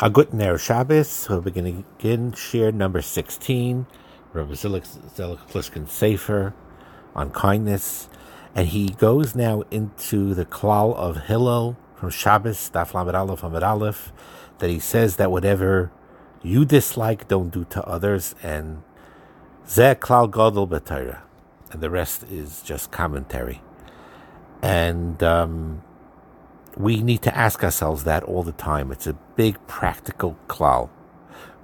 A good Ner Shabbos. We're beginning again, shiur number 16, Rabbi Zelig Pliskin Sefer on kindness. And he goes now into the klal of Hillel from Shabbos, Daf Lamed Aleph, Lamed Aleph, that he says that whatever you dislike, don't do to others. And Zeh klal gadol b'Torah. And the rest is just commentary. And um, we need to ask ourselves that all the time. It's a big practical klal.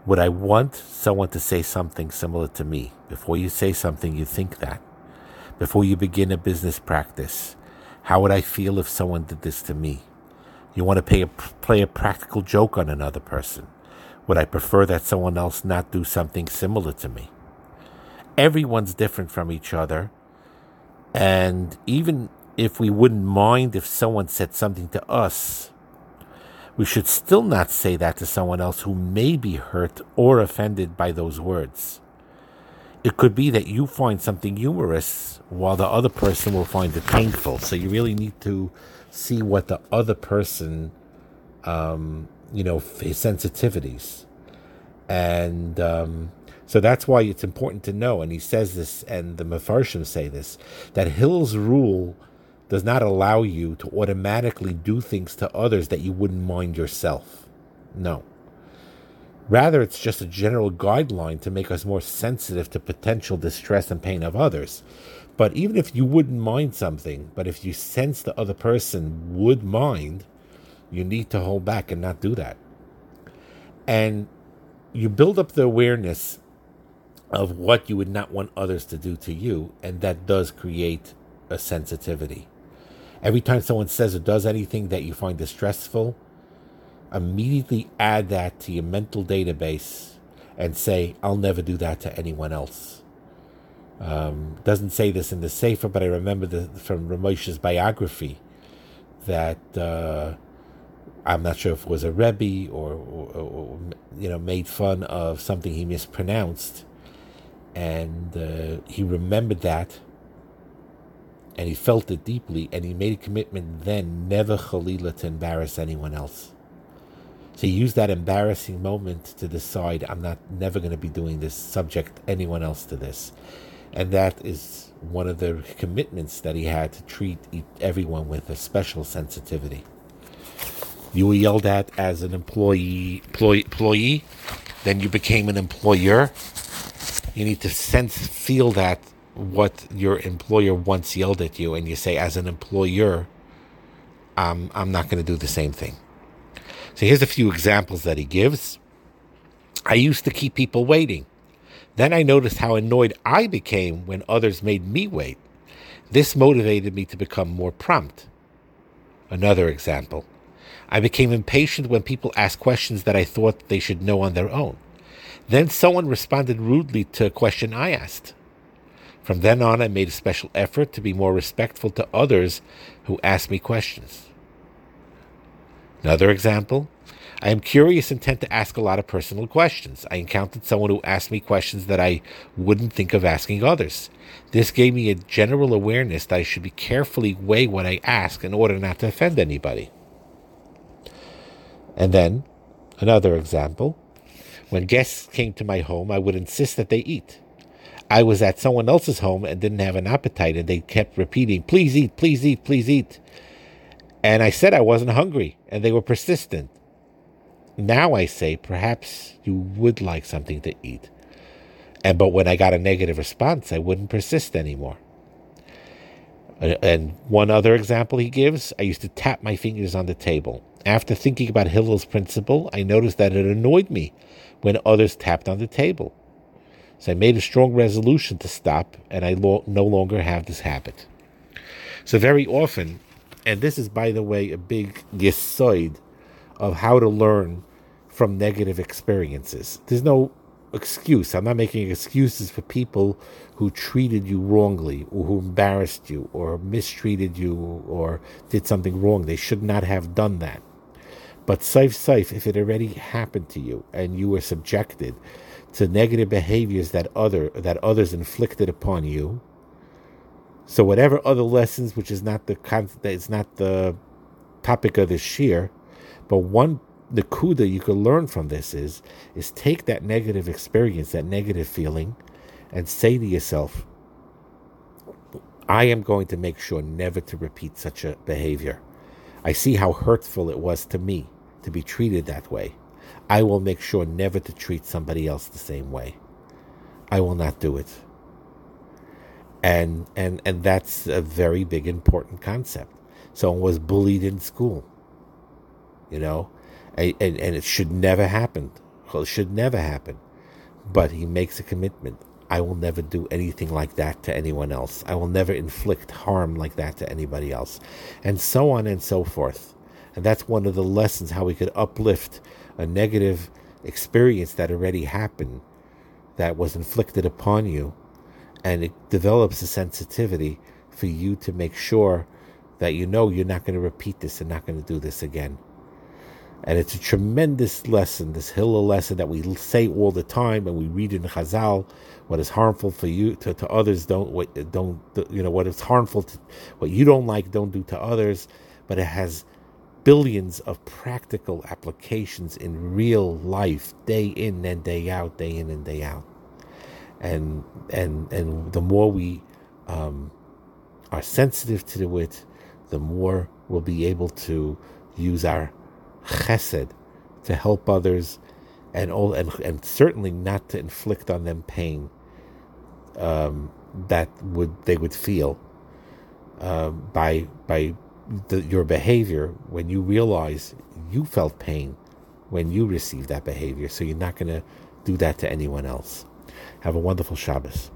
Would I want someone to say something similar to me? Before you say something, you think that. Before you begin a business practice, how would I feel if someone did this to me? You want to a, play a practical joke on another person. Would I prefer that someone else not do something similar to me? Everyone's different from each other. And even if we wouldn't mind if someone said something to us, we should still not say that to someone else who may be hurt or offended by those words. It could be that you find something humorous while the other person will find it painful. So you really need to see what the other person, um, you know, his sensitivities. And um, so that's why it's important to know. And he says this, and the Mefarshim say this, that Hill's rule does not allow you to automatically do things to others that you wouldn't mind yourself. No. Rather, it's just a general guideline to make us more sensitive to potential distress and pain of others. But even if you wouldn't mind something, but if you sense the other person would mind, you need to hold back and not do that. And you build up the awareness of what you would not want others to do to you, and that does create a sensitivity. Every time someone says or does anything that you find distressful, immediately add that to your mental database and say, I'll never do that to anyone else. Um, doesn't say this in the Sefer, but I remember the, from Ramosha's biography that uh, I'm not sure if it was a Rebbe or, or, or, you know, made fun of something he mispronounced. And uh, he remembered that and he felt it deeply, and he made a commitment then never Khalila to embarrass anyone else. So he used that embarrassing moment to decide, I'm not never going to be doing this, subject anyone else to this. And that is one of the commitments that he had to treat everyone with a special sensitivity. You were yelled at as an employee, employee, employee then you became an employer. You need to sense, feel that what your employer once yelled at you and you say as an employer um, i'm not going to do the same thing. So here's a few examples that he gives. I used to keep people waiting. Then i noticed how annoyed i became when others made me wait. This motivated me to become more prompt. Another example. I became impatient when people asked questions that i thought they should know on their own. Then someone responded rudely to a question i asked from then on, I made a special effort to be more respectful to others who asked me questions. Another example I am curious and tend to ask a lot of personal questions. I encountered someone who asked me questions that I wouldn't think of asking others. This gave me a general awareness that I should be carefully weigh what I ask in order not to offend anybody. And then, another example. When guests came to my home, I would insist that they eat. I was at someone else's home and didn't have an appetite, and they kept repeating, Please eat, please eat, please eat. And I said I wasn't hungry, and they were persistent. Now I say, Perhaps you would like something to eat. And but when I got a negative response, I wouldn't persist anymore. And one other example he gives I used to tap my fingers on the table. After thinking about Hillel's principle, I noticed that it annoyed me when others tapped on the table. So I made a strong resolution to stop, and I lo- no longer have this habit. So very often, and this is, by the way, a big yisoid of how to learn from negative experiences. There's no excuse. I'm not making excuses for people who treated you wrongly, or who embarrassed you, or mistreated you, or did something wrong. They should not have done that. But safe, safe, if it already happened to you and you were subjected to negative behaviors that other that others inflicted upon you. So whatever other lessons, which is not the it's not the topic of this year, but one the kuda you could learn from this is is take that negative experience, that negative feeling, and say to yourself, I am going to make sure never to repeat such a behavior. I see how hurtful it was to me to be treated that way. I will make sure never to treat somebody else the same way. I will not do it. And and and that's a very big important concept. Someone was bullied in school. You know, and, and, and it should never happen. It should never happen. But he makes a commitment. I will never do anything like that to anyone else. I will never inflict harm like that to anybody else. And so on and so forth. And that's one of the lessons how we could uplift a negative experience that already happened, that was inflicted upon you. And it develops a sensitivity for you to make sure that you know you're not going to repeat this and not going to do this again. And it's a tremendous lesson, this Hillel lesson that we say all the time and we read in Chazal. What is harmful for you to, to others, don't what don't you know what is harmful to what you don't like, don't do to others. But it has billions of practical applications in real life, day in and day out, day in and day out. And and and the more we um, are sensitive to it, the more we'll be able to use our chesed to help others and all and, and certainly not to inflict on them pain um, that would they would feel uh, by by the, your behavior when you realize you felt pain when you received that behavior. So you're not going to do that to anyone else. Have a wonderful Shabbos